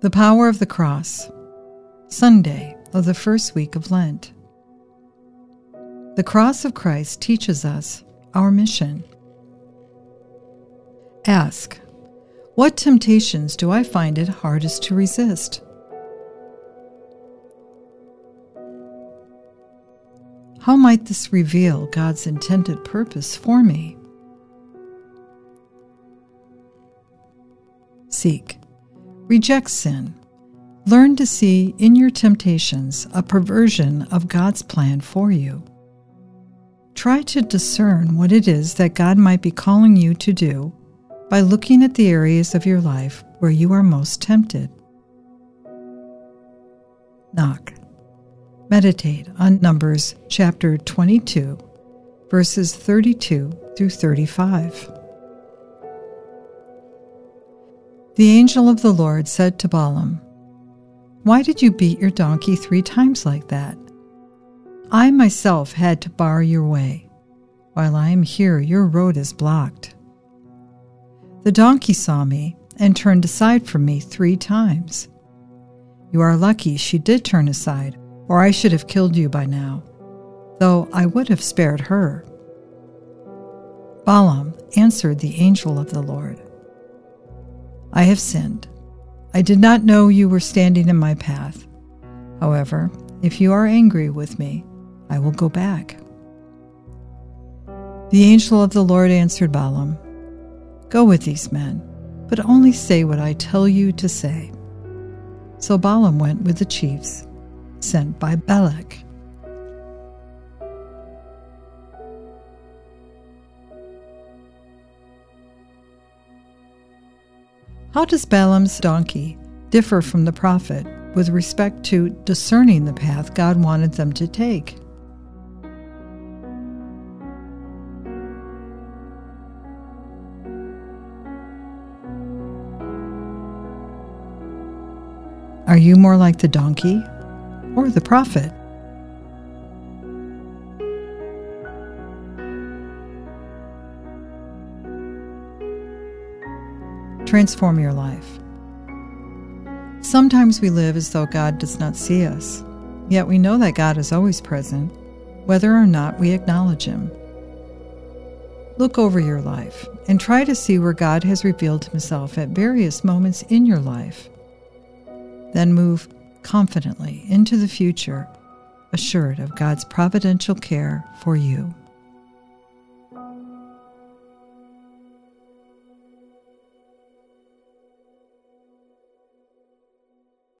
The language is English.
The Power of the Cross, Sunday of the first week of Lent. The cross of Christ teaches us our mission. Ask, what temptations do I find it hardest to resist? How might this reveal God's intended purpose for me? Seek. Reject sin. Learn to see in your temptations a perversion of God's plan for you. Try to discern what it is that God might be calling you to do by looking at the areas of your life where you are most tempted. Knock. Meditate on Numbers chapter 22, verses 32 through 35. The angel of the Lord said to Balaam, Why did you beat your donkey three times like that? I myself had to bar your way. While I am here, your road is blocked. The donkey saw me and turned aside from me three times. You are lucky she did turn aside, or I should have killed you by now, though I would have spared her. Balaam answered the angel of the Lord. I have sinned. I did not know you were standing in my path. However, if you are angry with me, I will go back. The angel of the Lord answered Balaam, Go with these men, but only say what I tell you to say. So Balaam went with the chiefs sent by Balak. How does Balaam's donkey differ from the prophet with respect to discerning the path God wanted them to take? Are you more like the donkey or the prophet? Transform your life. Sometimes we live as though God does not see us, yet we know that God is always present, whether or not we acknowledge Him. Look over your life and try to see where God has revealed Himself at various moments in your life. Then move confidently into the future, assured of God's providential care for you.